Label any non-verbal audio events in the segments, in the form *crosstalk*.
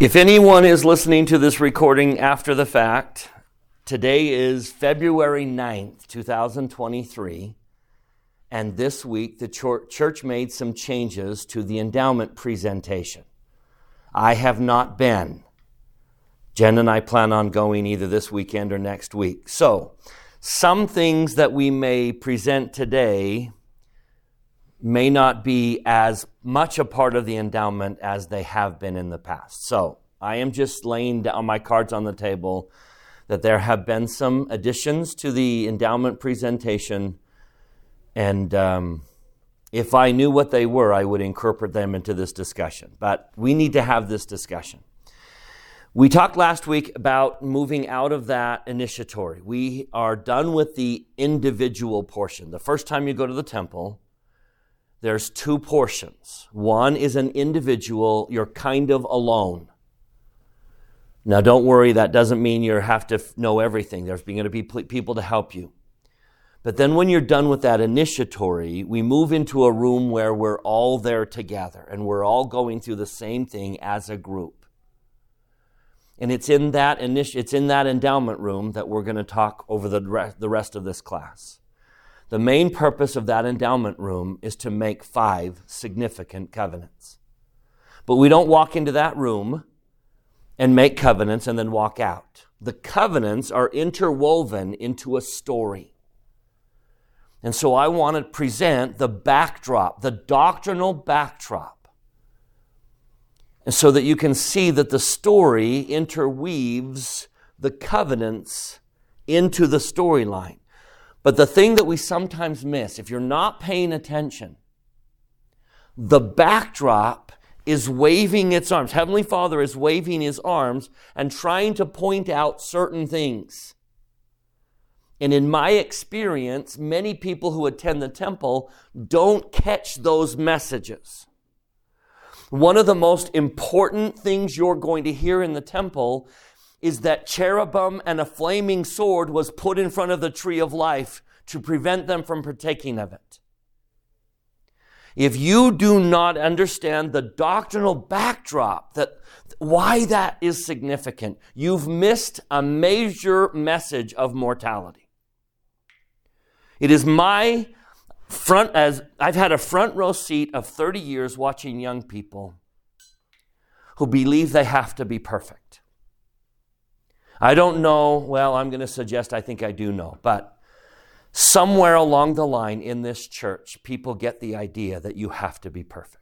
If anyone is listening to this recording after the fact, today is February 9th, 2023, and this week the church made some changes to the endowment presentation. I have not been. Jen and I plan on going either this weekend or next week. So, some things that we may present today may not be as much a part of the endowment as they have been in the past. So I am just laying down my cards on the table that there have been some additions to the endowment presentation, and um, if I knew what they were, I would incorporate them into this discussion. But we need to have this discussion. We talked last week about moving out of that initiatory. We are done with the individual portion. The first time you go to the temple, there's two portions. One is an individual, you're kind of alone. Now, don't worry, that doesn't mean you have to know everything. There's going to be people to help you. But then when you're done with that initiatory, we move into a room where we're all there together and we're all going through the same thing as a group. And it's in that initi- it's in that endowment room that we're going to talk over the, re- the rest of this class. The main purpose of that endowment room is to make five significant covenants. But we don't walk into that room and make covenants and then walk out. The covenants are interwoven into a story. And so I want to present the backdrop, the doctrinal backdrop. And so that you can see that the story interweaves the covenants into the storyline. But the thing that we sometimes miss, if you're not paying attention, the backdrop is waving its arms. Heavenly Father is waving his arms and trying to point out certain things. And in my experience, many people who attend the temple don't catch those messages. One of the most important things you're going to hear in the temple is that cherubim and a flaming sword was put in front of the tree of life to prevent them from partaking of it. If you do not understand the doctrinal backdrop that why that is significant, you've missed a major message of mortality. It is my front as I've had a front row seat of 30 years watching young people who believe they have to be perfect. I don't know, well, I'm going to suggest I think I do know, but somewhere along the line in this church, people get the idea that you have to be perfect.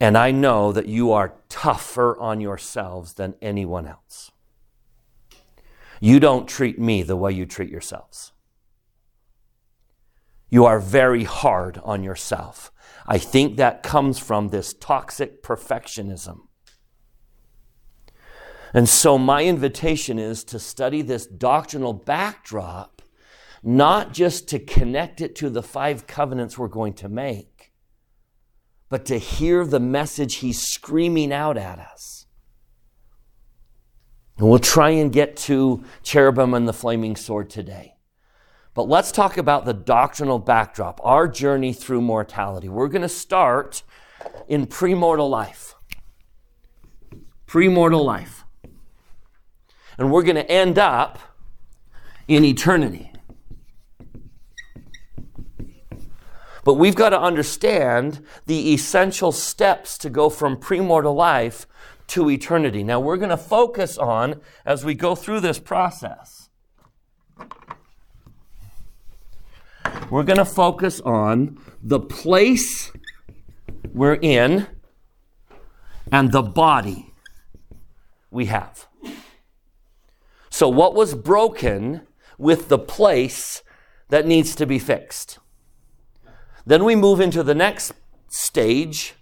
And I know that you are tougher on yourselves than anyone else. You don't treat me the way you treat yourselves. You are very hard on yourself. I think that comes from this toxic perfectionism and so, my invitation is to study this doctrinal backdrop, not just to connect it to the five covenants we're going to make, but to hear the message he's screaming out at us. And we'll try and get to cherubim and the flaming sword today. But let's talk about the doctrinal backdrop, our journey through mortality. We're going to start in premortal life. Premortal life and we're going to end up in eternity. But we've got to understand the essential steps to go from premortal life to eternity. Now, we're going to focus on, as we go through this process, we're going to focus on the place we're in and the body we have. So, what was broken with the place that needs to be fixed? Then we move into the next stage.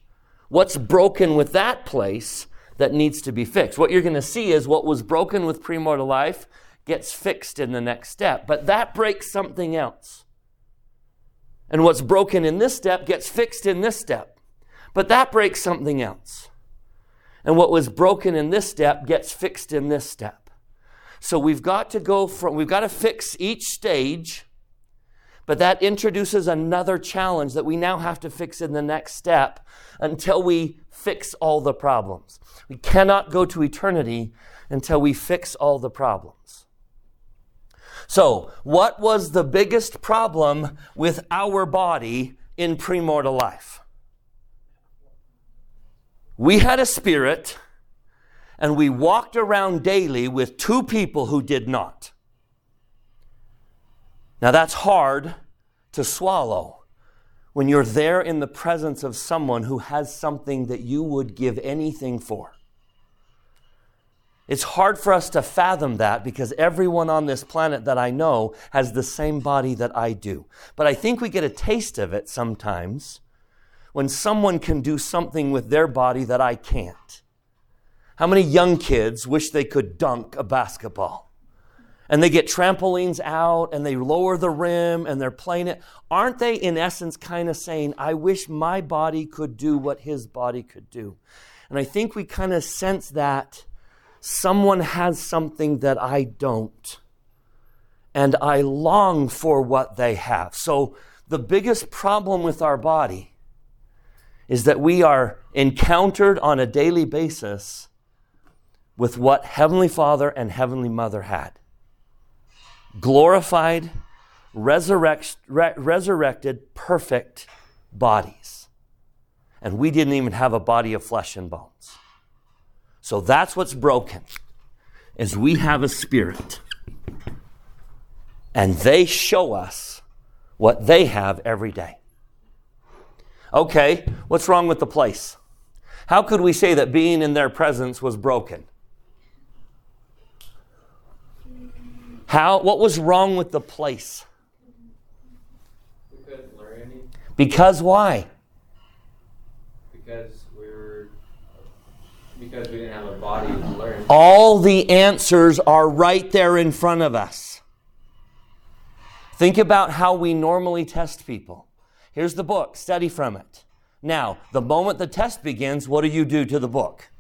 What's broken with that place that needs to be fixed? What you're going to see is what was broken with premortal life gets fixed in the next step, but that breaks something else. And what's broken in this step gets fixed in this step, but that breaks something else. And what was broken in this step gets fixed in this step. So we've got to go from, we've got to fix each stage, But that introduces another challenge that we now have to fix in the next step until we fix all the problems. We cannot go to eternity until we fix all the problems. So, what was the biggest problem with our body in premortal life? We had a spirit and we walked around daily with two people who did not. Now, that's hard to swallow when you're there in the presence of someone who has something that you would give anything for. It's hard for us to fathom that because everyone on this planet that I know has the same body that I do. But I think we get a taste of it sometimes when someone can do something with their body that I can't. How many young kids wish they could dunk a basketball? and they get trampolines out and they lower the rim and they're playing it. Aren't they, in essence, kind of saying, I wish my body could do what his body could do? And I think we kind of sense that someone has something that I don't. And I long for what they have. So the biggest problem with our body is that we are encountered on a daily basis with what Heavenly Father and Heavenly Mother had glorified, resurrect, re- resurrected, perfect bodies. And we didn't even have a body of flesh and bones. So that's what's broken is we have a spirit. And they show us what they have every day. Okay, what's wrong with the place? How could we say that being in their presence was broken? How, what was wrong with the place? We couldn't learn any. Because why? Because we were. Because we didn't have a body to learn. All the answers are right there in front of us. Think about how we normally test people. Here's the book, study from it. Now, the moment the test begins, what do you do to the book?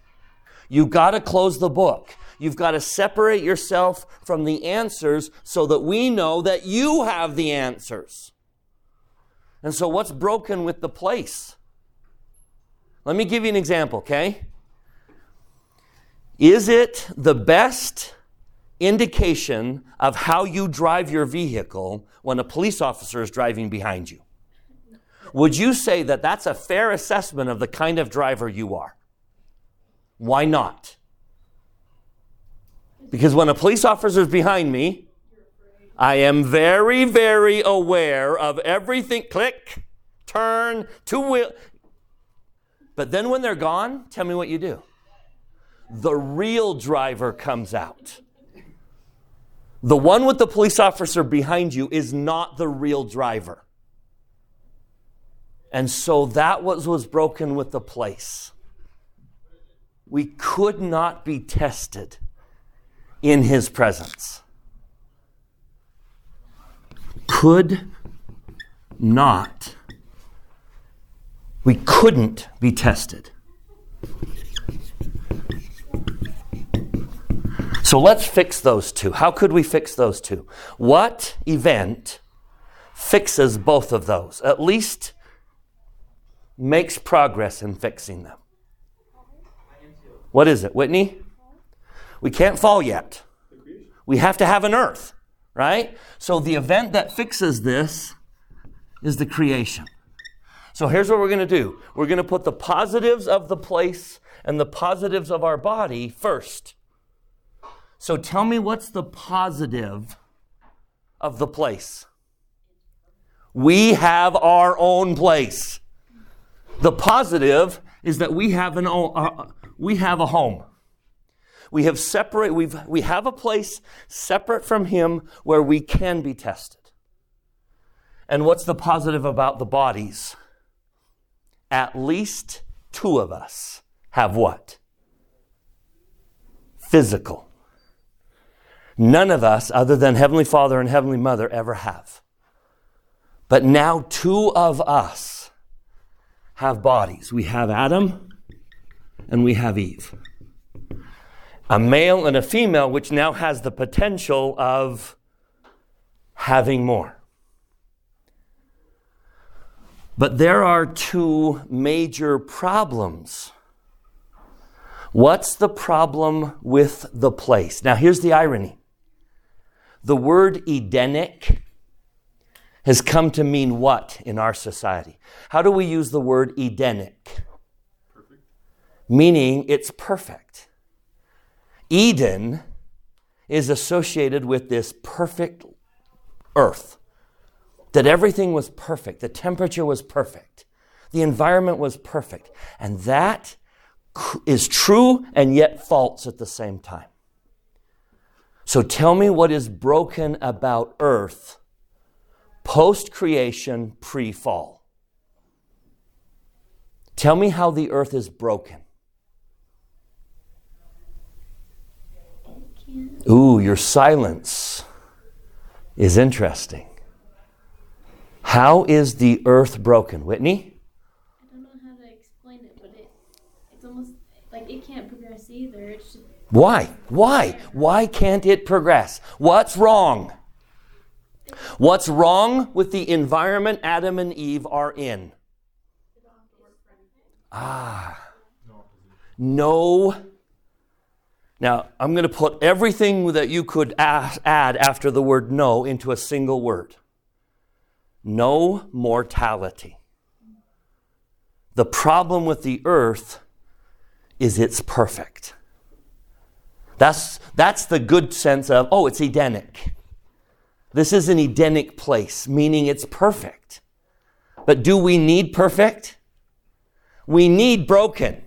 You got to close the book. You've got to separate yourself from the answers so that we know that you have the answers. And so, what's broken with the place? Let me give you an example, okay? Is it the best indication of how you drive your vehicle when a police officer is driving behind you? Would you say that that's a fair assessment of the kind of driver you are? Why not? Because when a police officer is behind me, I am very, very aware of everything. Click, turn, two wheel. But then when they're gone, tell me what you do. The real driver comes out. The one with the police officer behind you is not the real driver. And so that was, was broken with the place. We could not be tested in his presence. Could not. We couldn't be tested. So let's fix those two. How could we fix those two? What event fixes both of those? At least makes progress in fixing them. What is it, Whitney? We can't fall yet. We have to have an earth, right? So the event that fixes this is the creation. So here's what we're going to do we're going to put the positives of the place and the positives of our body first. So tell me what's the positive of the place? We have our own place. The positive is that we have an uh, we have a home. We have separate, we've, we have a place separate from Him where we can be tested. And what's the positive about the bodies? At least two of us have what? Physical. None of us, other than Heavenly Father and Heavenly Mother, ever have. But now two of us have bodies. We have Adam and we have Eve a male and a female, which now has the potential of having more. But there are two major problems. What's the problem with the place? Now, here's the irony the word Edenic has come to mean what in our society? How do we use the word Edenic? Perfect. Meaning it's perfect. Eden is associated with this perfect earth, that everything was perfect, the temperature was perfect, the environment was perfect. And that is true and yet false at the same time. So tell me what is broken about earth post creation, pre fall. Tell me how the earth is broken. Ooh, your silence is interesting. How is the earth broken? Whitney? I don't know how to explain it, but it, it's almost like it can't progress either. It's just why? Why? Why can't it progress? What's wrong? What's wrong with the environment Adam and Eve are in? Ah. No. Now, I'm going to put everything that you could add after the word no into a single word no mortality. The problem with the earth is it's perfect. That's, that's the good sense of, oh, it's Edenic. This is an Edenic place, meaning it's perfect. But do we need perfect? We need broken.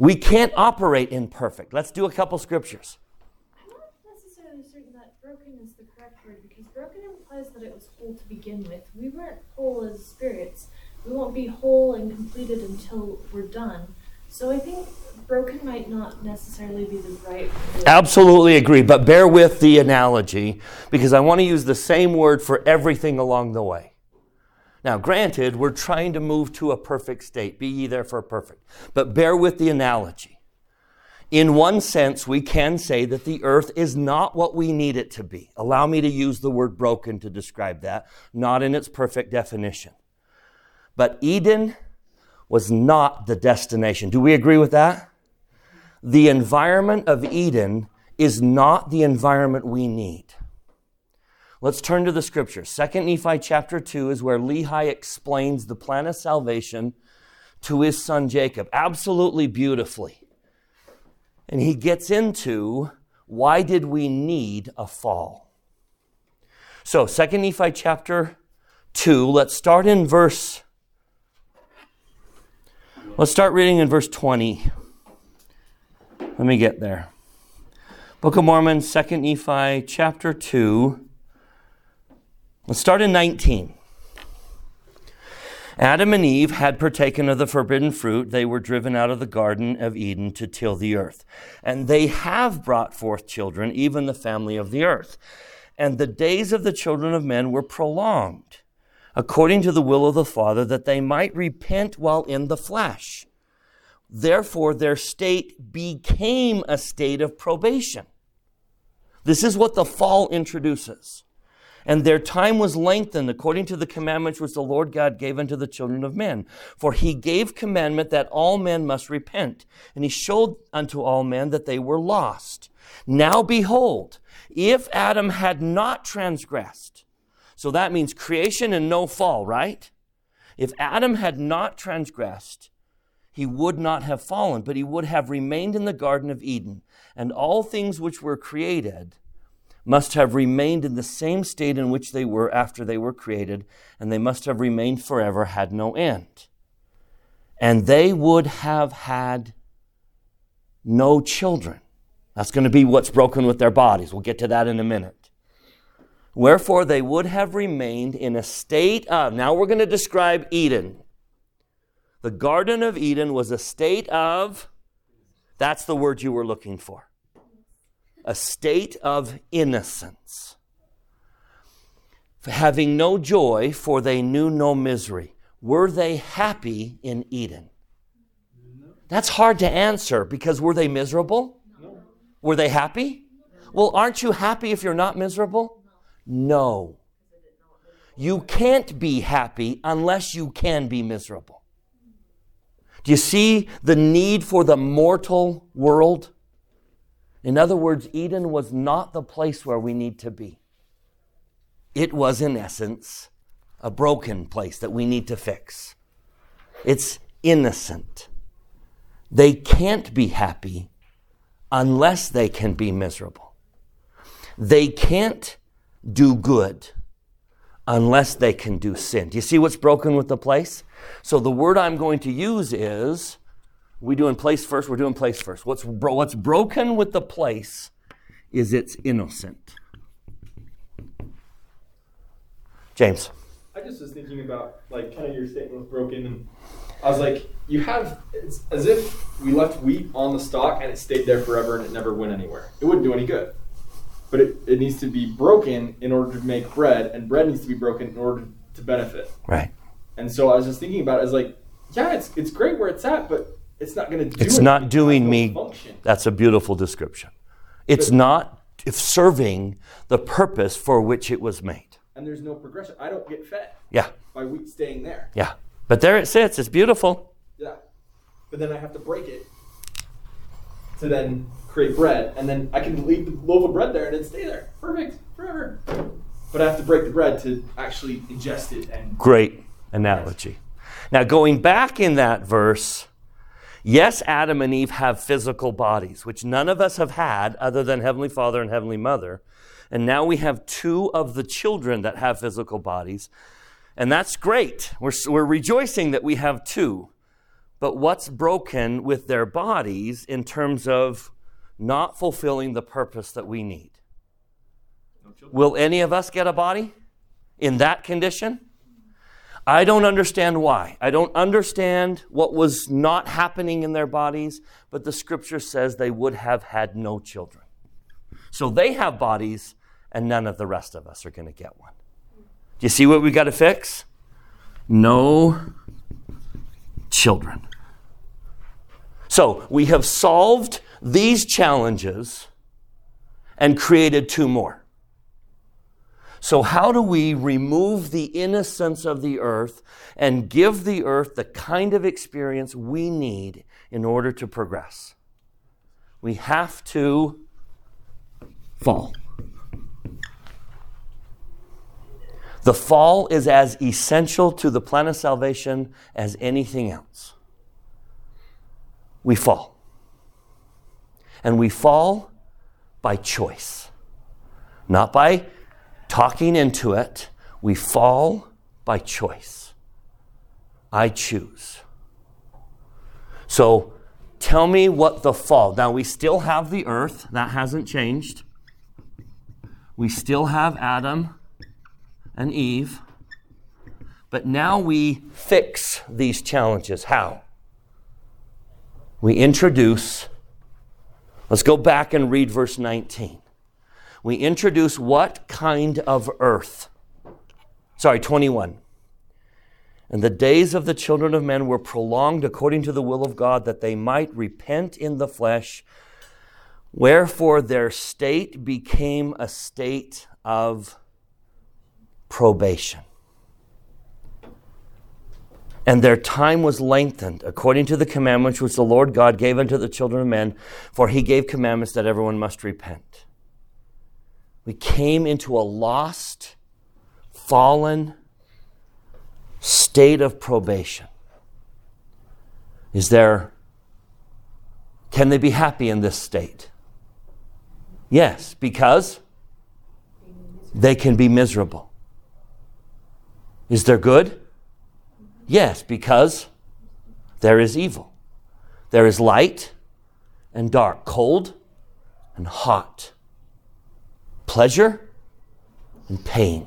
We can't operate in perfect. Let's do a couple scriptures. I'm not necessarily certain that broken is the correct word because broken implies that it was whole to begin with. We weren't whole as spirits. We won't be whole and completed until we're done. So I think broken might not necessarily be the right word. Absolutely agree, but bear with the analogy because I want to use the same word for everything along the way. Now, granted, we're trying to move to a perfect state. Be ye therefore perfect. But bear with the analogy. In one sense, we can say that the earth is not what we need it to be. Allow me to use the word broken to describe that, not in its perfect definition. But Eden was not the destination. Do we agree with that? the environment of Eden is not the environment we need. Let's turn to the scripture. Second Nephi chapter 2 is where Lehi explains the plan of salvation to his son Jacob absolutely beautifully. And he gets into why did we need a fall? So, Second Nephi chapter 2, let's start in verse Let's start reading in verse 20. Let me get there. Book of Mormon, 2nd Nephi, chapter 2. Let's start in 19. Adam and Eve had partaken of the forbidden fruit. They were driven out of the Garden of Eden to till the earth. And they have brought forth children, even the family of the earth. And the days of the children of men were prolonged, according to the will of the Father, that they might repent while in the flesh. Therefore, their state became a state of probation. This is what the fall introduces. And their time was lengthened according to the commandments which the Lord God gave unto the children of men. For he gave commandment that all men must repent. And he showed unto all men that they were lost. Now behold, if Adam had not transgressed, so that means creation and no fall, right? If Adam had not transgressed, he would not have fallen, but he would have remained in the Garden of Eden. And all things which were created must have remained in the same state in which they were after they were created, and they must have remained forever, had no end. And they would have had no children. That's going to be what's broken with their bodies. We'll get to that in a minute. Wherefore, they would have remained in a state of, now we're going to describe Eden. The Garden of Eden was a state of, that's the word you were looking for, a state of innocence. Having no joy, for they knew no misery. Were they happy in Eden? That's hard to answer because were they miserable? No. Were they happy? Well, aren't you happy if you're not miserable? No. You can't be happy unless you can be miserable. Do you see the need for the mortal world? In other words, Eden was not the place where we need to be. It was, in essence, a broken place that we need to fix. It's innocent. They can't be happy unless they can be miserable. They can't do good unless they can do sin. Do you see what's broken with the place? So the word I'm going to use is we doing place first, we're doing place first. What's, bro- what's broken with the place is it's innocent. James. I just was thinking about like kind of your statement was broken, and I was like, you have it's as if we left wheat on the stalk and it stayed there forever and it never went anywhere. It wouldn't do any good. But it, it needs to be broken in order to make bread, and bread needs to be broken in order to benefit. Right. And so I was just thinking about it as like, yeah, it's it's great where it's at, but it's not going to do. It's anything. not doing me. Function. That's a beautiful description. It's But- not if serving the purpose for which it was made. And there's no progression. I don't get fed Yeah, by wheat staying there. yeah. But there it sits. It's beautiful. Yeah. But then I have to break it to then create bread, and then I can leave the loaf of bread there and it stay there. Perfect. Forever. But I have to break the bread to actually ingest it and Great analogy. Now, going back in that verse, yes, Adam and Eve have physical bodies, which none of us have had other than Heavenly Father and Heavenly Mother. And now we have two of the children that have physical bodies. And that's great. We're, we're rejoicing that we have two. But what's broken with their bodies in terms of not fulfilling the purpose that we need? Will any of us get a body in that condition? I don't understand why. I don't understand what was not happening in their bodies, but the scripture says they would have had no children. So they have bodies, and none of the rest of us are going to get one. Do you see what we got to fix? No children. So we have solved these challenges and created two more. So, how do we remove the innocence of the earth and give the earth the kind of experience we need in order to progress? We have to fall. The fall is as essential to the plan of salvation as anything else. We fall. And we fall by choice, not by talking into it, we fall by choice. I choose. So tell me what the fall. Now we still have the earth, that hasn't changed. We still have Adam and Eve. But now we fix these challenges. How? We introduce, let's go back and read verse 19 we introduce what kind of earth? Sorry, 21. And the days of the children of men were prolonged according to the will of God, that they might repent in the flesh. Wherefore their state became a state of probation. And their time was lengthened according to the commandments which the Lord God gave unto the children of men, for he gave commandments that everyone must repent. We came into a lost, fallen state of probation. Is there, can they be happy in this state? Yes, because they can be miserable. Is there good? Yes, because there is evil. There is light and dark, cold and hot pleasure and pain.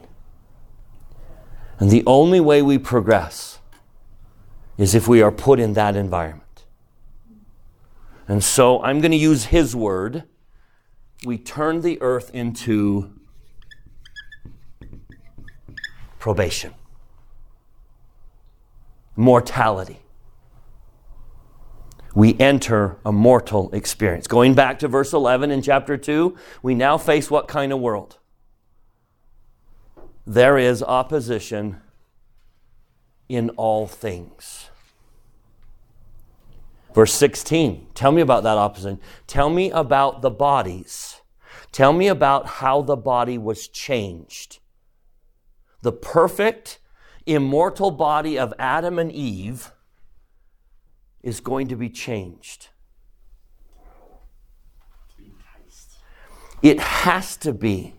And the only way we progress is if we are put in that environment. And so I'm going to use his word. We turn the earth into probation, mortality. We enter a mortal experience. Going back to verse 11 in chapter 2, we now face what kind of world? there is opposition in all things. Verse 16, tell me about that opposition. Tell me about the bodies. Tell me about how the body was changed. The perfect, immortal body of Adam and Eve is going to be changed. It has to be.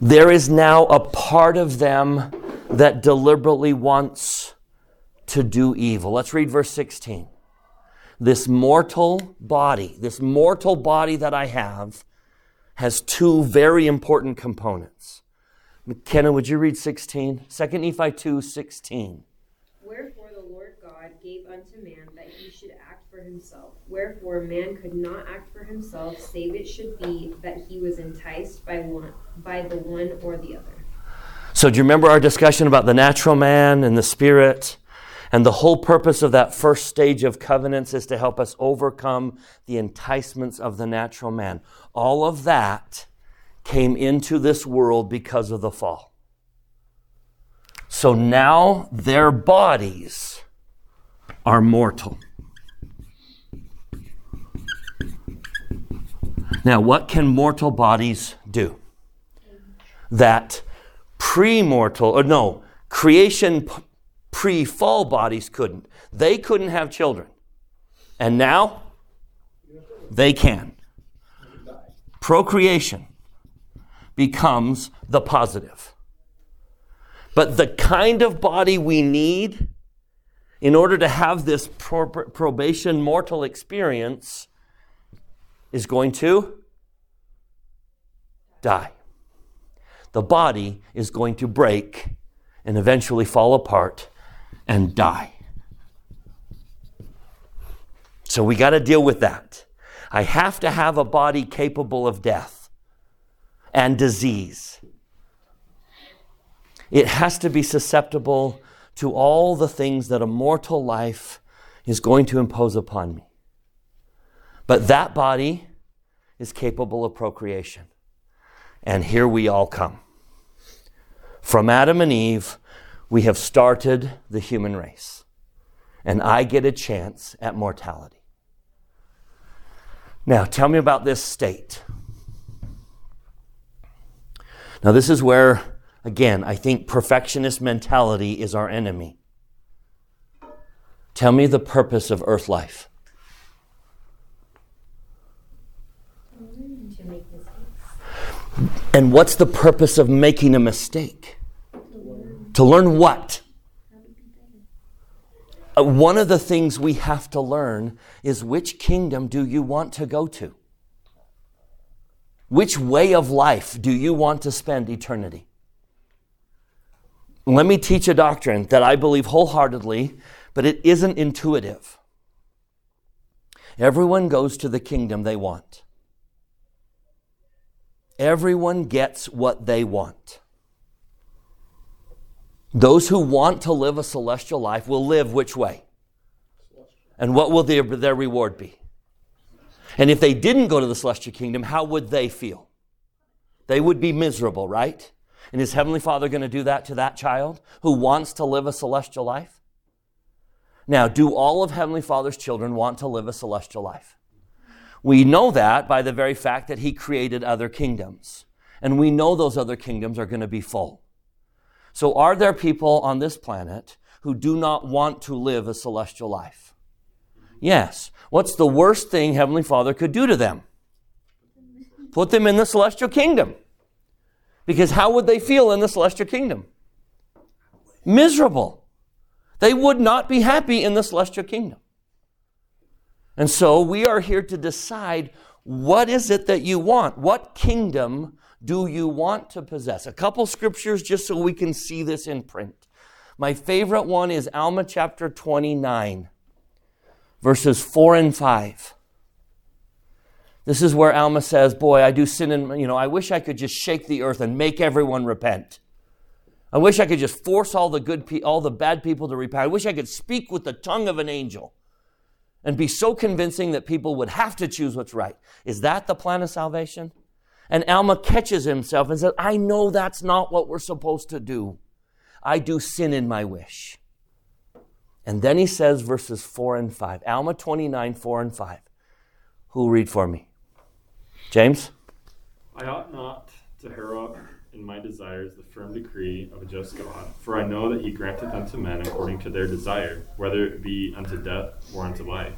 There is now a part of them that deliberately wants to do evil. Let's read verse 16. This mortal body, this mortal body that I have, has two very important components. McKenna, would you read 16? 2 Nephi 2 16. Wherefore gave unto man that he should act for himself. Wherefore man could not act for himself, save it should be that he was enticed by one by the one or the other. So, do you remember our discussion about the natural man and the spirit? And the whole purpose of that first stage of covenants is to help us overcome the enticements of the natural man. All of that came into this world because of the fall. So now their bodies are mortal. Now, what can mortal bodies do? That pre mortal, or no, creation pre fall bodies couldn't. They couldn't have children. And now they can. Procreation becomes the positive. But the kind of body we need in order to have this probation mortal experience is going to die. The body is going to break and eventually fall apart and die. So we got to deal with that. I have to have a body capable of death and disease. It has to be susceptible to all the things that a mortal life is going to impose upon me. But that body is capable of procreation. And here we all come. From Adam and Eve, we have started the human race. And I get a chance at mortality. Now, tell me about this state. Now, this is where, again, I think perfectionist mentality is our enemy. Tell me the purpose of earth life. And what's the purpose of making a mistake? To learn what? Uh, one of the things we have to learn is which kingdom do you want to go to? Which way of life do you want to spend eternity? Let me teach a doctrine that I believe wholeheartedly, but it isn't intuitive. Everyone goes to the kingdom they want. Everyone gets what they want. Those who want to live a celestial life will live which way? And what will their, their reward be? And if they didn't go to the celestial kingdom, how would they feel? They would be miserable, right? And is Heavenly Father going to do that to that child who wants to live a celestial life? Now, do all of Heavenly Father's children want to live a celestial life? We know that by the very fact that he created other kingdoms. And we know those other kingdoms are going to be full. So are there people on this planet who do not want to live a celestial life? Yes. What's the worst thing Heavenly Father could do to them? Put them in the celestial kingdom. Because how would they feel in the celestial kingdom? Miserable. They would not be happy in the celestial kingdom. And so we are here to decide what is it that you want? What kingdom do you want to possess? A couple scriptures just so we can see this in print. My favorite one is Alma chapter 29, verses 4 and 5. This is where Alma says, Boy, I do sin and, you know, I wish I could just shake the earth and make everyone repent. I wish I could just force all the good, pe- all the bad people to repent. I wish I could speak with the tongue of an angel and be so convincing that people would have to choose what's right. Is that the plan of salvation? And Alma catches himself and says, I know that's not what we're supposed to do. I do sin in my wish. And then he says verses 4 and 5. Alma 29, 4 and 5. Who read for me? James? I ought not to harrow up in my desires the firm decree of a just God, for I know that he granteth unto men according to their desire, whether it be unto death or unto life.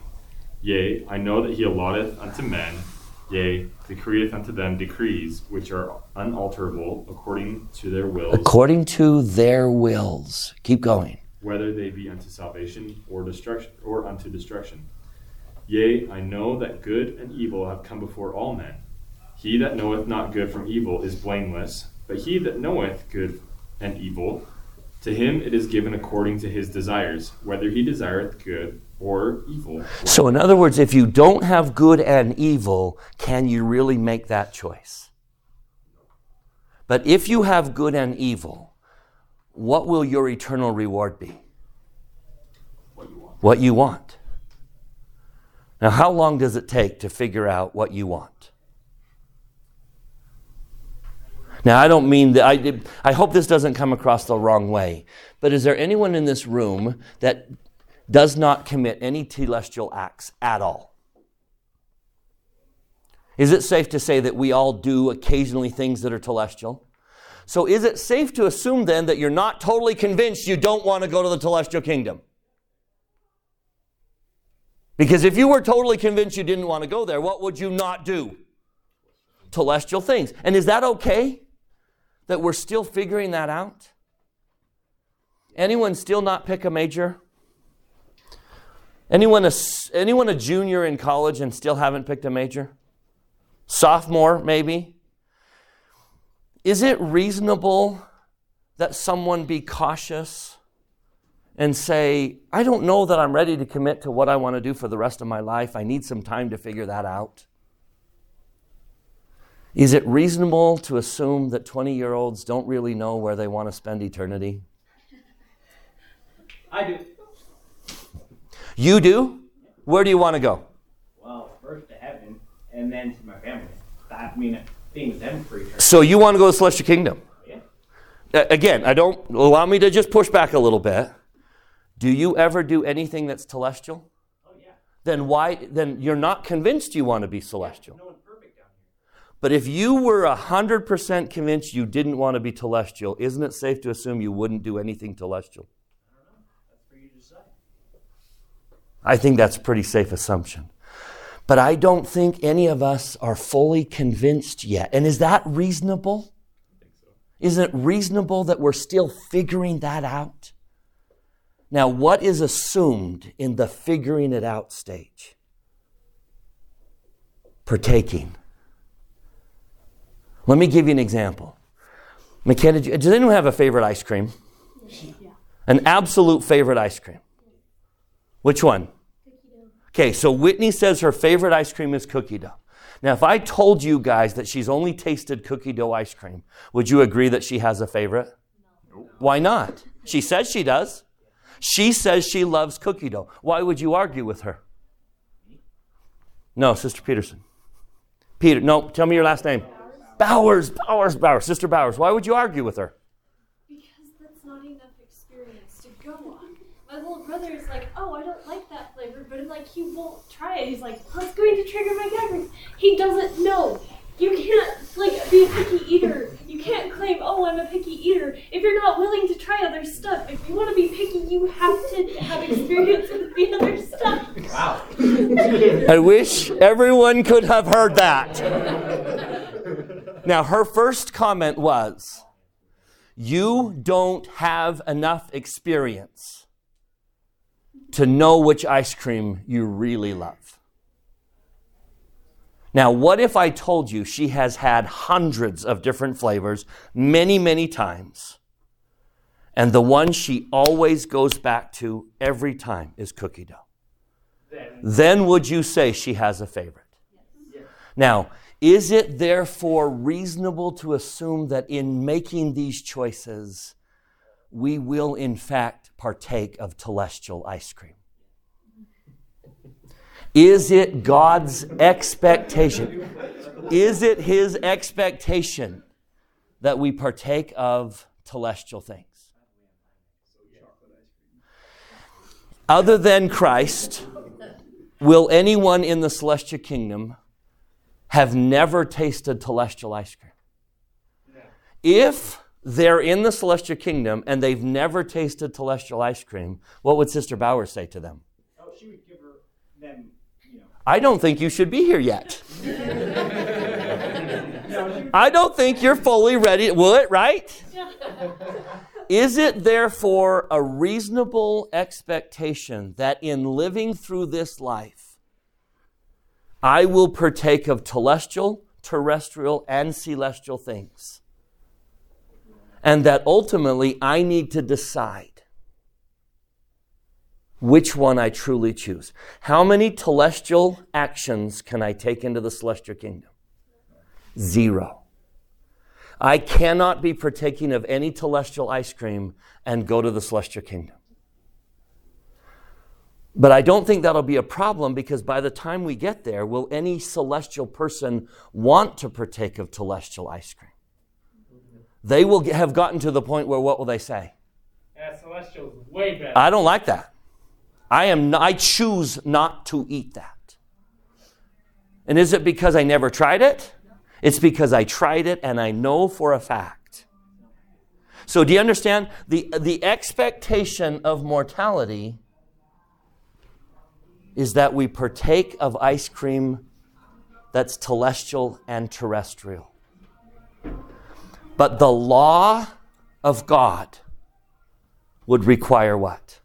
Yea, I know that he allotteth unto men, yea, decreeth unto them decrees which are unalterable according to their wills, According to their wills. Keep going. whether they be unto salvation or destruction or unto destruction. Yea, I know that good and evil have come before all men. He that knoweth not good from evil is blameless, but he that knoweth good and evil, to him it is given according to his desires, whether he desireth good or evil. So, in other words, if you don't have good and evil, can you really make that choice? But if you have good and evil, what will your eternal reward be? what you want. What you want. Now, how long does it take to figure out what you want? Now, I don't mean that, I, I hope this doesn't come across the wrong way, but is there anyone in this room that does not commit any celestial acts at all? Is it safe to say that we all do occasionally things that are celestial? So, is it safe to assume then that you're not totally convinced you don't want to go to the celestial kingdom? Because if you were totally convinced you didn't want to go there, what would you not do? Celestial things. And is that okay? That we're still figuring that out? Anyone still not pick a major? Anyone a, anyone a junior in college and still haven't picked a major? Sophomore, maybe? Is it reasonable that someone be cautious and say, I don't know that I'm ready to commit to what I want to do for the rest of my life. I need some time to figure that out. Is it reasonable to assume that 20 year olds don't really know where they want to spend eternity? I do. You do? Where do you want to go? Well, first to heaven, and then to my family. I mean, being with them for eternity. So you want to go to the celestial kingdom? Yeah. Again, I don't allow me to just push back a little bit. Do you ever do anything that's celestial? Oh yeah. Then why then you're not convinced you want to be celestial. No down here. But if you were 100% convinced you didn't want to be celestial, isn't it safe to assume you wouldn't do anything celestial? That's for you to decide. I think that's a pretty safe assumption. But I don't think any of us are fully convinced yet. And is that reasonable? So. Isn't it reasonable that we're still figuring that out? Now, what is assumed in the figuring it out stage? Partaking. Let me give you an example. McKenna, do- does anyone have a favorite ice cream? Yeah. An absolute favorite ice cream? Which one? Cookie dough. Okay, so Whitney says her favorite ice cream is cookie dough. Now, if I told you guys that she's only tasted cookie dough ice cream, would you agree that she has a favorite? No. Why not? She says she does. She says she loves cookie dough. Why would you argue with her? No, Sister Peterson. Peter, no, tell me your last name. Bowers, Bowers, Bowers. Sister Bowers. Why would you argue with her? Because that's not enough experience to go on. My little brother is like, oh, I don't like that flavor, but like, he won't try it. He's like, oh, it's going to trigger my reflex. He doesn't know. You can't like be a picky eater. You can't claim, oh, I'm a picky eater if you're not willing to try other stuff. If you want to be picky, you have to have experience with the other stuff. Wow. *laughs* I wish everyone could have heard that. Now, her first comment was, You don't have enough experience to know which ice cream you really love. Now, what if I told you she has had hundreds of different flavors many, many times, and the one she always goes back to every time is cookie dough? Then then would you say she has a favorite? Now, is it therefore reasonable to assume that in making these choices, we will in fact partake of celestial ice cream? Is it God's expectation? Is it his expectation that we partake of celestial things? Other than Christ, will anyone in the celestial kingdom have never tasted celestial ice cream? If they're in the celestial kingdom and they've never tasted celestial ice cream, what would Sister Bowers say to them? Oh, she would give her them. I don't think you should be here yet. I don't think you're fully ready. Will it, right? Is it therefore a reasonable expectation that in living through this life, I will partake of telestial, terrestrial, and celestial things? And that ultimately I need to decide which one I truly choose. How many telestial actions can I take into the celestial kingdom? Zero. I cannot be partaking of any telestial ice cream and go to the celestial kingdom. But I don't think that'll be a problem because by the time we get there, will any celestial person want to partake of telestial ice cream? They will have gotten to the point where what will they say? Yeah, Celestial's way better. I don't like that. I am I choose not to eat that. And is it because I never tried it? It's because I tried it and I know for a fact. So do you understand the the expectation of mortality is that we partake of ice cream that's telestial and terrestrial. But the law of God would require what?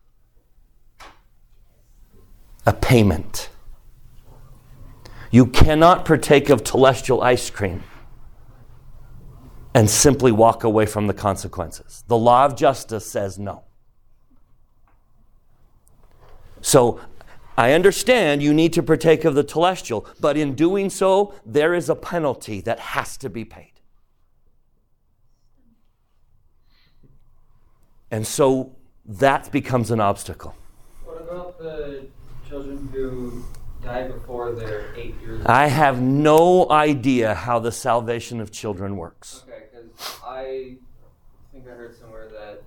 A payment. You cannot partake of telestial ice cream and simply walk away from the consequences. The law of justice says no. So I understand you need to partake of the telestial, but in doing so, there is a penalty that has to be paid. And so that becomes an obstacle. What about the children who die before they're eight years old? I have no idea how the salvation of children works. Okay, because I think I heard somewhere that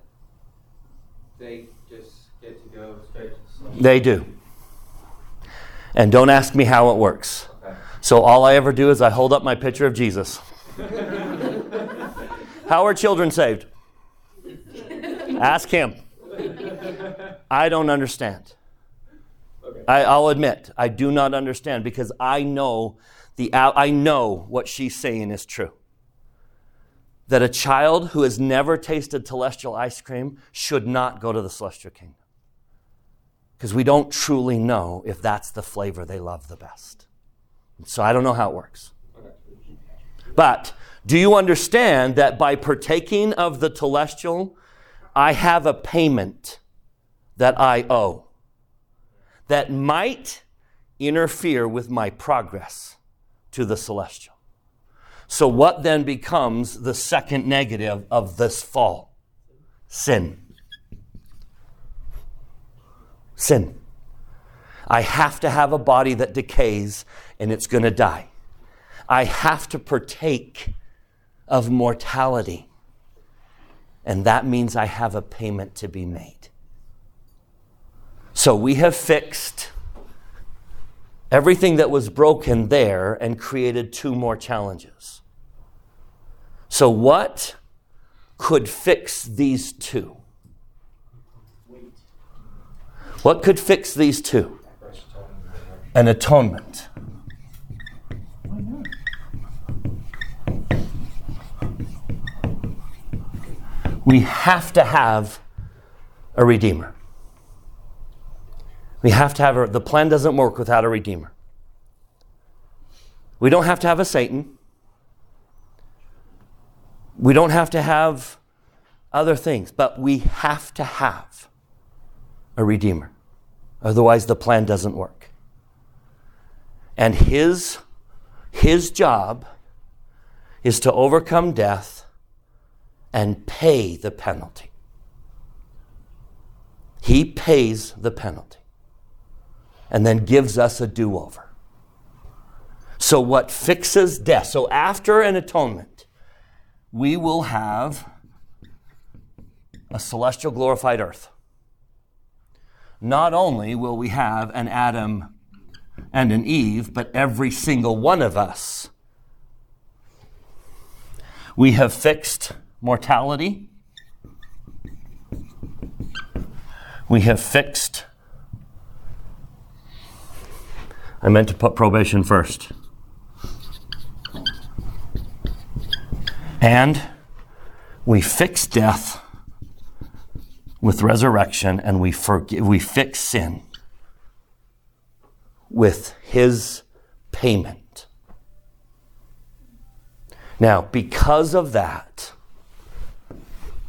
they just get to go straight to the sun. They do. And don't ask me how it works. Okay. So all I ever do is I hold up my picture of Jesus. *laughs* how are children saved? *laughs* Ask him. I don't understand. I, I'll admit, I do not understand because I know the I know what she's saying is true. That a child who has never tasted telestial ice cream should not go to the celestial kingdom. Because we don't truly know if that's the flavor they love the best. So I don't know how it works. But do you understand that by partaking of the telestial, I have a payment that I owe that might interfere with my progress to the celestial. So, what then becomes the second negative of this fall? Sin. Sin. I have to have a body that decays and it's going to die. I have to partake of mortality. And that means I have a payment to be made. So we have fixed everything that was broken there and created two more challenges. So, what could fix these two? What could fix these two? An atonement. We have to have a redeemer. We have to have a, the plan doesn't work without a redeemer. We don't have to have a Satan. We don't have to have other things, but we have to have a redeemer. Otherwise, the plan doesn't work. And his, his job is to overcome death and pay the penalty. He pays the penalty and then gives us a do over. So, what fixes death? So, after an atonement, we will have a celestial glorified earth. Not only will we have an Adam and an Eve, but every single one of us. We have fixed mortality. We have fixed. I meant to put probation first. And we fix death with resurrection and we forgive, we fix sin with his payment. Now, because of that,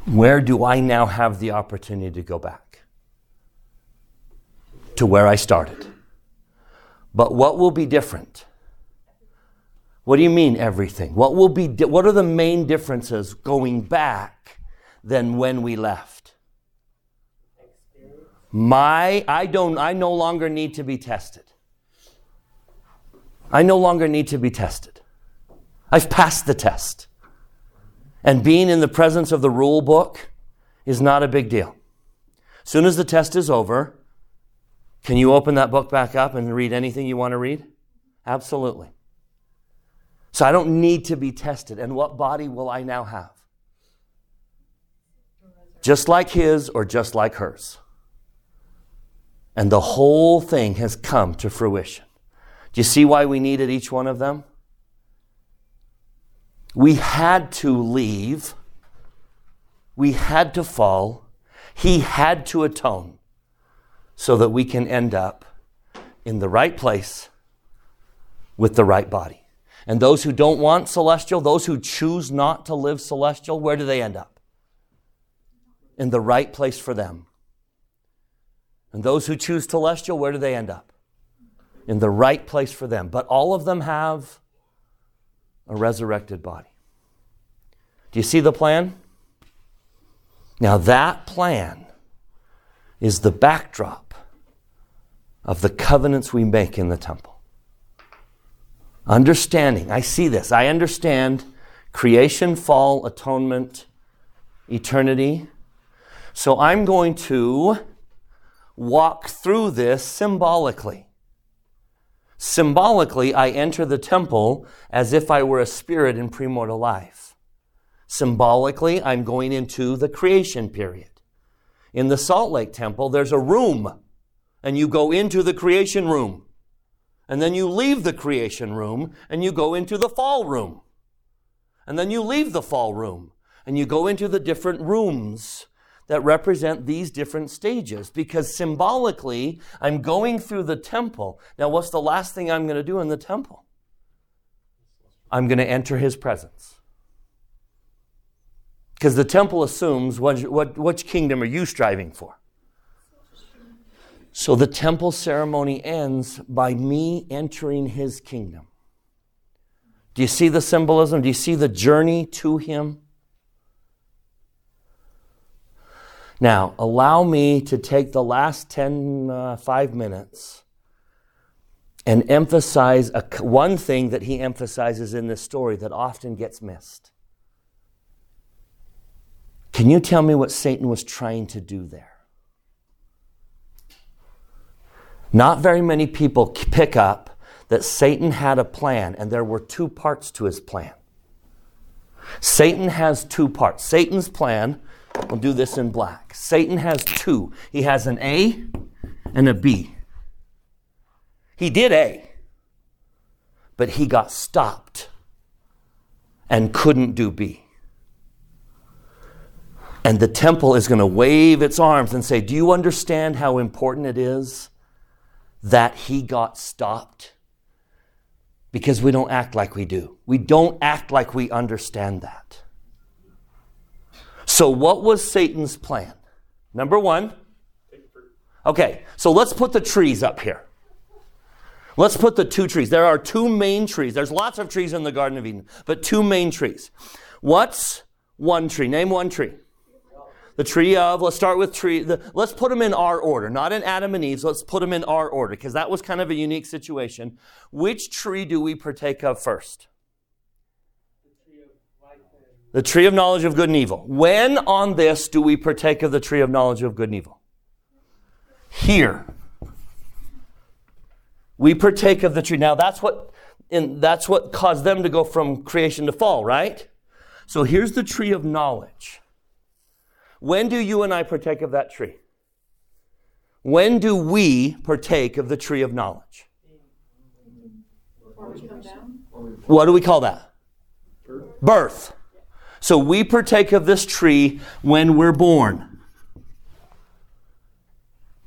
where do I now have the opportunity to go back? To where I started. But what will be different? What do you mean everything? What will be di- what are the main differences going back than when we left? My I don't I no longer need to be tested. I no longer need to be tested. I've passed the test. And being in the presence of the rule book is not a big deal. Soon as the test is over, can you open that book back up and read anything you want to read? Absolutely. So I don't need to be tested. And what body will I now have? Just like his or just like hers. And the whole thing has come to fruition. Do you see why we needed each one of them? We had to leave. We had to fall. He had to atone so that we can end up in the right place with the right body. And those who don't want celestial, those who choose not to live celestial, where do they end up? In the right place for them. And those who choose celestial, where do they end up? In the right place for them. But all of them have a resurrected body. Do you see the plan? Now, that plan is the backdrop of the covenants we make in the temple. Understanding, I see this. I understand creation, fall, atonement, eternity. So I'm going to walk through this symbolically. Symbolically, I enter the temple as if I were a spirit in premortal life. Symbolically, I'm going into the creation period. In the Salt Lake Temple, there's a room, and you go into the creation room. And then you leave the creation room and you go into the fall room. And then you leave the fall room and you go into the different rooms that represent these different stages because symbolically I'm going through the temple. Now, what's the last thing I'm going to do in the temple? I'm going to enter his presence. Because the temple assumes what, what, which kingdom are you striving for? So the temple ceremony ends by me entering his kingdom. Do you see the symbolism? Do you see the journey to him? Now, allow me to take the last 10, uh, five minutes and emphasize a, one thing that he emphasizes in this story that often gets missed. Can you tell me what Satan was trying to do there? Not very many people pick up that Satan had a plan and there were two parts to his plan. Satan has two parts. Satan's plan, we'll do this in black. Satan has two. He has an A and a B. He did A, but he got stopped and couldn't do B. And the temple is going to wave its arms and say, Do you understand how important it is that he got stopped? Because we don't act like we do. We don't act like we understand that. So, what was Satan's plan? Number one. Okay, so let's put the trees up here. Let's put the two trees. There are two main trees. There's lots of trees in the Garden of Eden, but two main trees. What's one tree? Name one tree. The tree of, let's start with tree, the, let's put them in our order, not in Adam and Eve's, let's put them in our order, because that was kind of a unique situation. Which tree do we partake of first? The tree of knowledge of good and evil. When on this do we partake of the tree of knowledge of good and evil? Here. We partake of the tree. Now that's what and that's what caused them to go from creation to fall, right? So here's the tree of knowledge. When do you and I partake of that tree? When do we partake of the tree of knowledge? What do we call that? Birth. So we partake of this tree when we're born.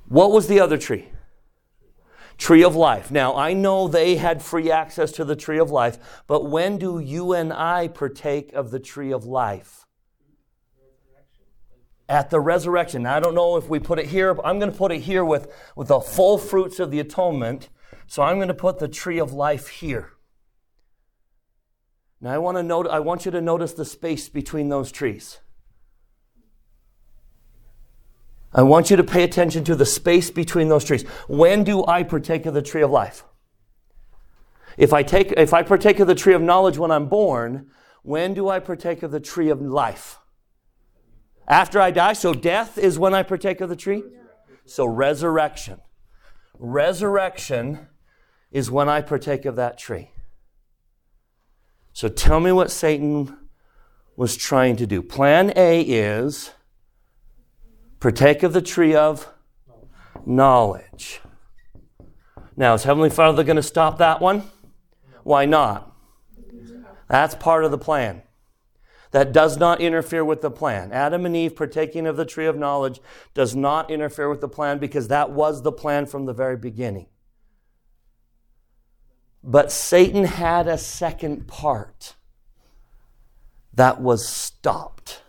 What was the other tree? Tree of life. Now, I know they had free access to the tree of life, but when do you and I partake of the tree of life? At the resurrection. Now, I don't know if we put it here, but I'm going to put it here with, with the full fruits of the atonement. So I'm going to put the tree of life here. Now I want to note I want you to notice the space between those trees. I want you to pay attention to the space between those trees. When do I partake of the tree of life? If I take if I partake of the tree of knowledge when I'm born, when do I partake of the tree of life? After I die. So death is when I partake of the tree? So resurrection. Resurrection is when I partake of that tree. So tell me what Satan was trying to do. Plan A is partake of the tree of knowledge. Now, is Heavenly Father going to stop that one? Why not? That's part of the plan. That does not interfere with the plan. Adam and Eve partaking of the tree of knowledge does not interfere with the plan because that was the plan from the very beginning. But Satan had a second part that was stopped.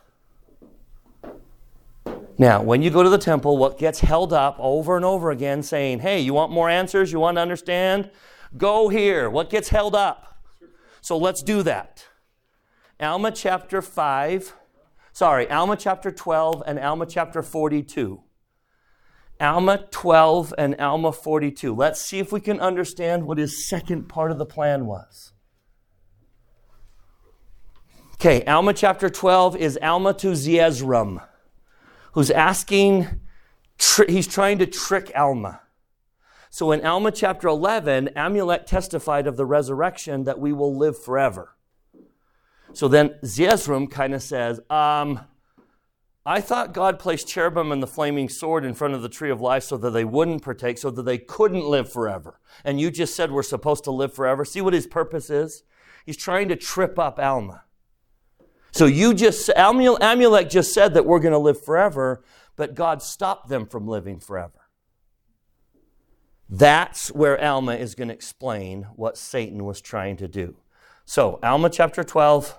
Now, when you go to the temple, what gets held up over and over again saying, hey, you want more answers? You want to understand? Go here. What gets held up? So let's do that. Alma chapter 5, sorry, Alma chapter 12 and Alma chapter 42. Alma 12 and Alma 42. Let's see if we can understand what his second part of the plan was. Okay, Alma chapter 12 is Alma to Zeezrom, who's asking, he's trying to trick Alma. So in Alma chapter 11, Amulek testified of the resurrection that we will live forever. So then Zeezrom kind of says, um, I thought God placed cherubim and the flaming sword in front of the tree of life so that they wouldn't partake, so that they couldn't live forever. And you just said we're supposed to live forever. See what his purpose is? He's trying to trip up Alma. So you just, Amulek just said that we're going to live forever, but God stopped them from living forever. That's where Alma is going to explain what Satan was trying to do. So, Alma chapter 12.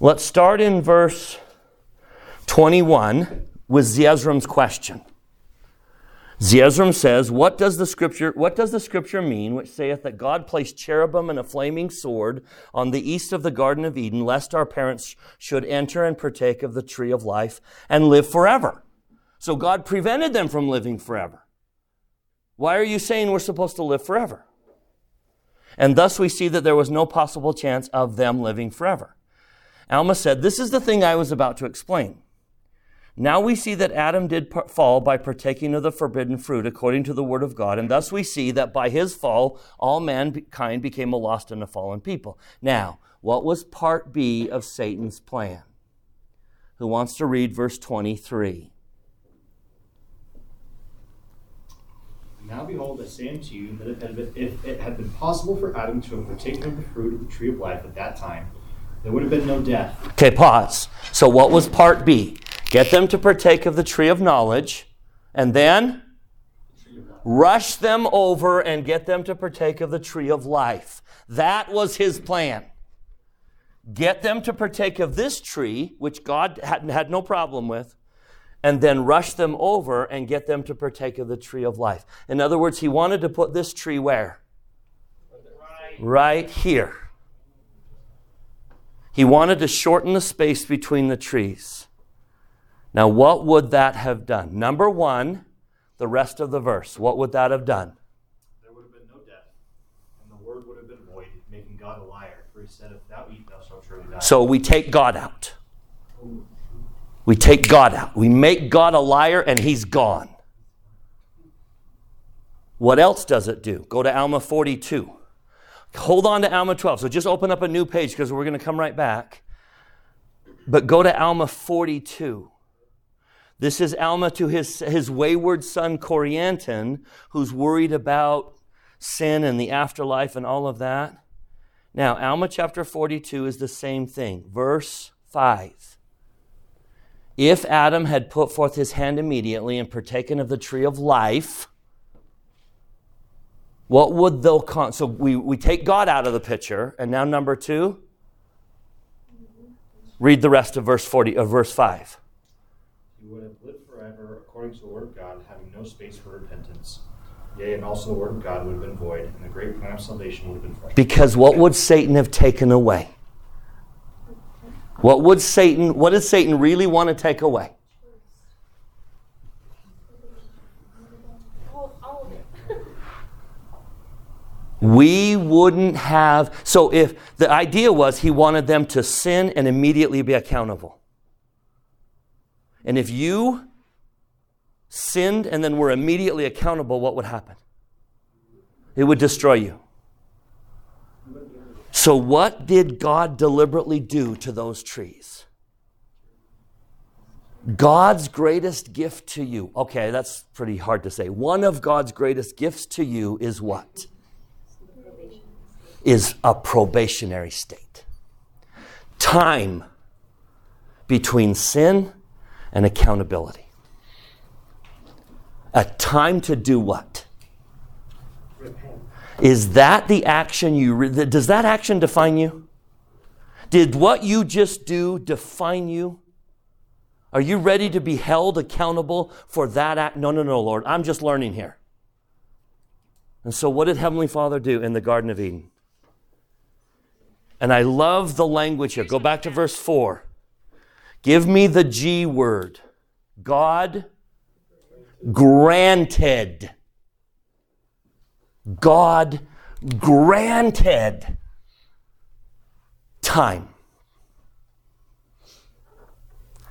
Let's start in verse 21 with Zeezrom's question. Zeezrom says, What does the scripture, what does the scripture mean, which saith that God placed cherubim and a flaming sword on the east of the Garden of Eden, lest our parents should enter and partake of the tree of life and live forever? So God prevented them from living forever. Why are you saying we're supposed to live forever? And thus we see that there was no possible chance of them living forever. Alma said, This is the thing I was about to explain. Now we see that Adam did fall by partaking of the forbidden fruit according to the word of God, and thus we see that by his fall, all mankind became a lost and a fallen people. Now, what was part B of Satan's plan? Who wants to read verse 23? Now behold, I say unto you that if it, had been, possible for Adam to have partaken of the fruit of the tree of life at that time, there would have been no death. Okay, pause. So, what was part B? Get them to partake of the tree of knowledge, and then rush them over and get them to partake of the tree of life. That was his plan. Get them to partake of this tree, which God had, had no problem with, and then rush them over and get them to partake of the tree of life. In other words, he wanted to put this tree where? Right, right here. He wanted to shorten the space between the trees. Now, what would that have done? Number one, the rest of the verse. What would that have done? There would have been no death, and the word would have been void, making God a liar. For he said, If thou eat, thou shalt surely die. So we take God out. We take God out. We make God a liar and he's gone. What else does it do? Go to Alma 42. Hold on to Alma 12. So just open up a new page because we're going to come right back. But go to Alma 42. This is Alma to his, his wayward son Corianton, who's worried about sin and the afterlife and all of that. Now, Alma chapter 42 is the same thing. Verse 5. If Adam had put forth his hand immediately and partaken of the tree of life, what would they'll con- so we, we take God out of the picture, and now number two, read the rest of verse 40 of verse 5. He would have lived forever according to the word of God, having no space for repentance. Yea, and also the word of God would have been void, and the great plan of salvation would have been frustrated. Because what would Satan have taken away? What would Satan, what does Satan really want to take away? We wouldn't have, so if the idea was he wanted them to sin and immediately be accountable. And if you sinned and then were immediately accountable, what would happen? It would destroy you. So, what did God deliberately do to those trees? God's greatest gift to you. Okay, that's pretty hard to say. One of God's greatest gifts to you is what? Is a probationary state. Time between sin and accountability. A time to do what? Is that the action you, does that action define you? Did what you just do define you? Are you ready to be held accountable for that act? No, no, no, Lord. I'm just learning here. And so, what did Heavenly Father do in the Garden of Eden? And I love the language here. Go back to verse 4. Give me the G word. God granted. God granted time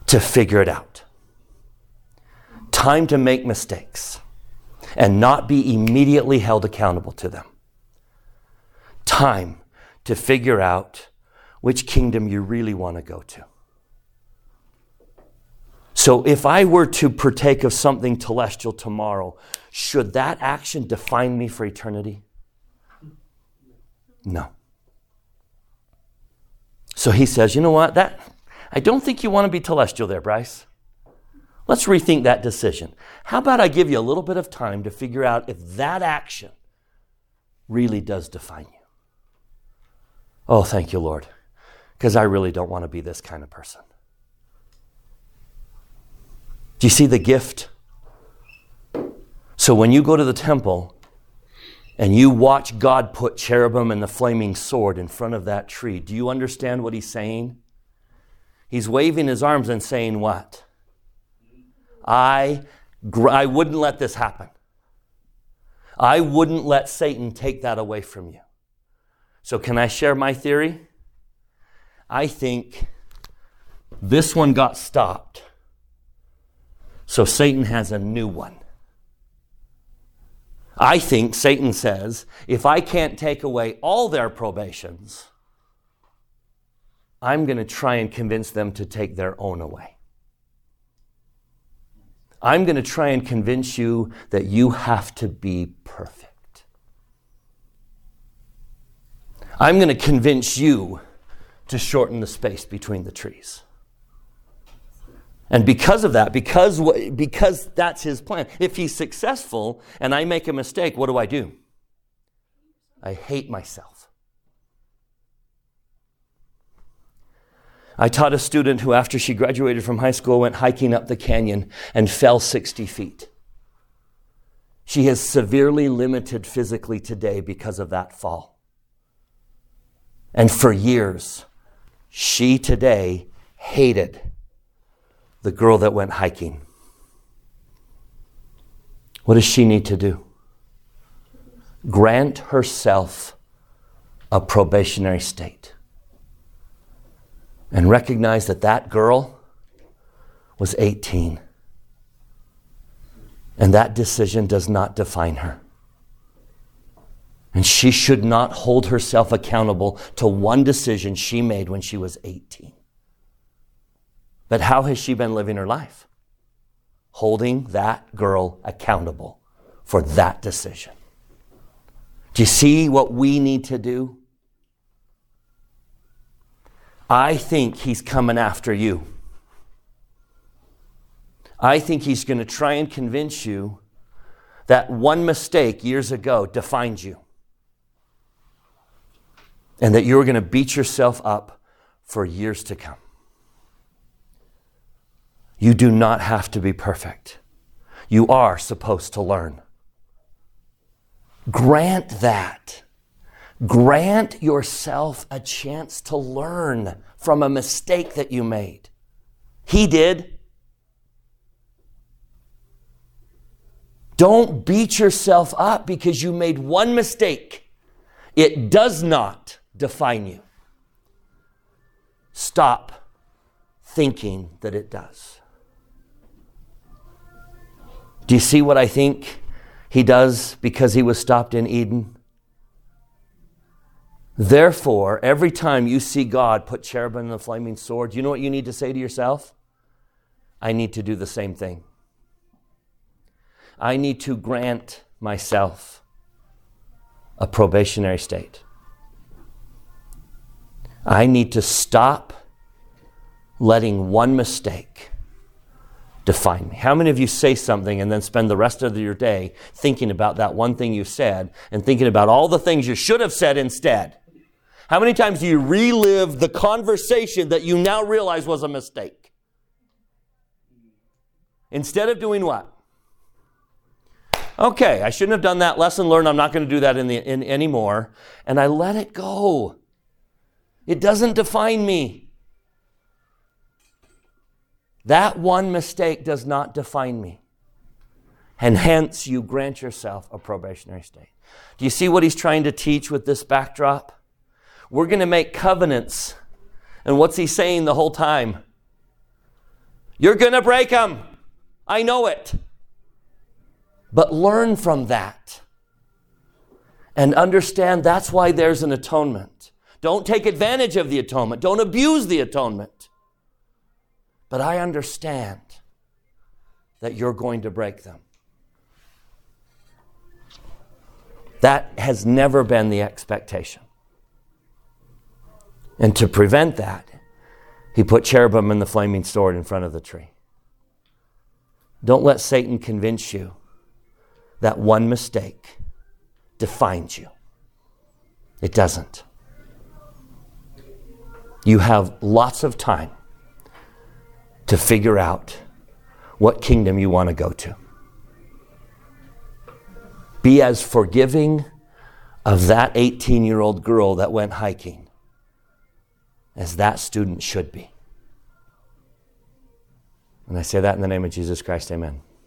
to figure it out. Time to make mistakes and not be immediately held accountable to them. Time to figure out which kingdom you really want to go to. So, if I were to partake of something telestial tomorrow, should that action define me for eternity? No. So he says, you know what? That I don't think you want to be telestial there, Bryce. Let's rethink that decision. How about I give you a little bit of time to figure out if that action really does define you? Oh, thank you, Lord, because I really don't want to be this kind of person. Do you see the gift? So when you go to the temple and you watch God put cherubim and the flaming sword in front of that tree, do you understand what he's saying? He's waving his arms and saying, What? I, I wouldn't let this happen. I wouldn't let Satan take that away from you. So, can I share my theory? I think this one got stopped. So, Satan has a new one. I think Satan says if I can't take away all their probations, I'm going to try and convince them to take their own away. I'm going to try and convince you that you have to be perfect. I'm going to convince you to shorten the space between the trees. And because of that, because, because that's his plan, if he's successful and I make a mistake, what do I do? I hate myself. I taught a student who, after she graduated from high school, went hiking up the canyon and fell 60 feet. She is severely limited physically today because of that fall. And for years, she today hated the girl that went hiking. What does she need to do? Grant herself a probationary state and recognize that that girl was 18 and that decision does not define her. And she should not hold herself accountable to one decision she made when she was 18. But how has she been living her life? Holding that girl accountable for that decision. Do you see what we need to do? I think he's coming after you. I think he's going to try and convince you that one mistake years ago defined you and that you're going to beat yourself up for years to come. You do not have to be perfect. You are supposed to learn. Grant that. Grant yourself a chance to learn from a mistake that you made. He did. Don't beat yourself up because you made one mistake. It does not define you. Stop thinking that it does. Do you see what I think he does because he was stopped in Eden? Therefore, every time you see God put cherubim and the flaming sword, you know what you need to say to yourself? I need to do the same thing. I need to grant myself a probationary state. I need to stop letting one mistake define me. How many of you say something and then spend the rest of your day thinking about that one thing you said and thinking about all the things you should have said instead? How many times do you relive the conversation that you now realize was a mistake? Instead of doing what? Okay, I shouldn't have done that. Lesson learned. I'm not going to do that in the, in, anymore. And I let it go. It doesn't define me. That one mistake does not define me. And hence, you grant yourself a probationary state. Do you see what he's trying to teach with this backdrop? We're going to make covenants. And what's he saying the whole time? You're going to break them. I know it. But learn from that and understand that's why there's an atonement. Don't take advantage of the atonement, don't abuse the atonement. But I understand that you're going to break them. That has never been the expectation. And to prevent that, he put cherubim and the flaming sword in front of the tree. Don't let Satan convince you that one mistake defines you. It doesn't. You have lots of time to figure out what kingdom you want to go to. Be as forgiving of that 18 year old girl that went hiking as that student should be. And I say that in the name of Jesus Christ, amen.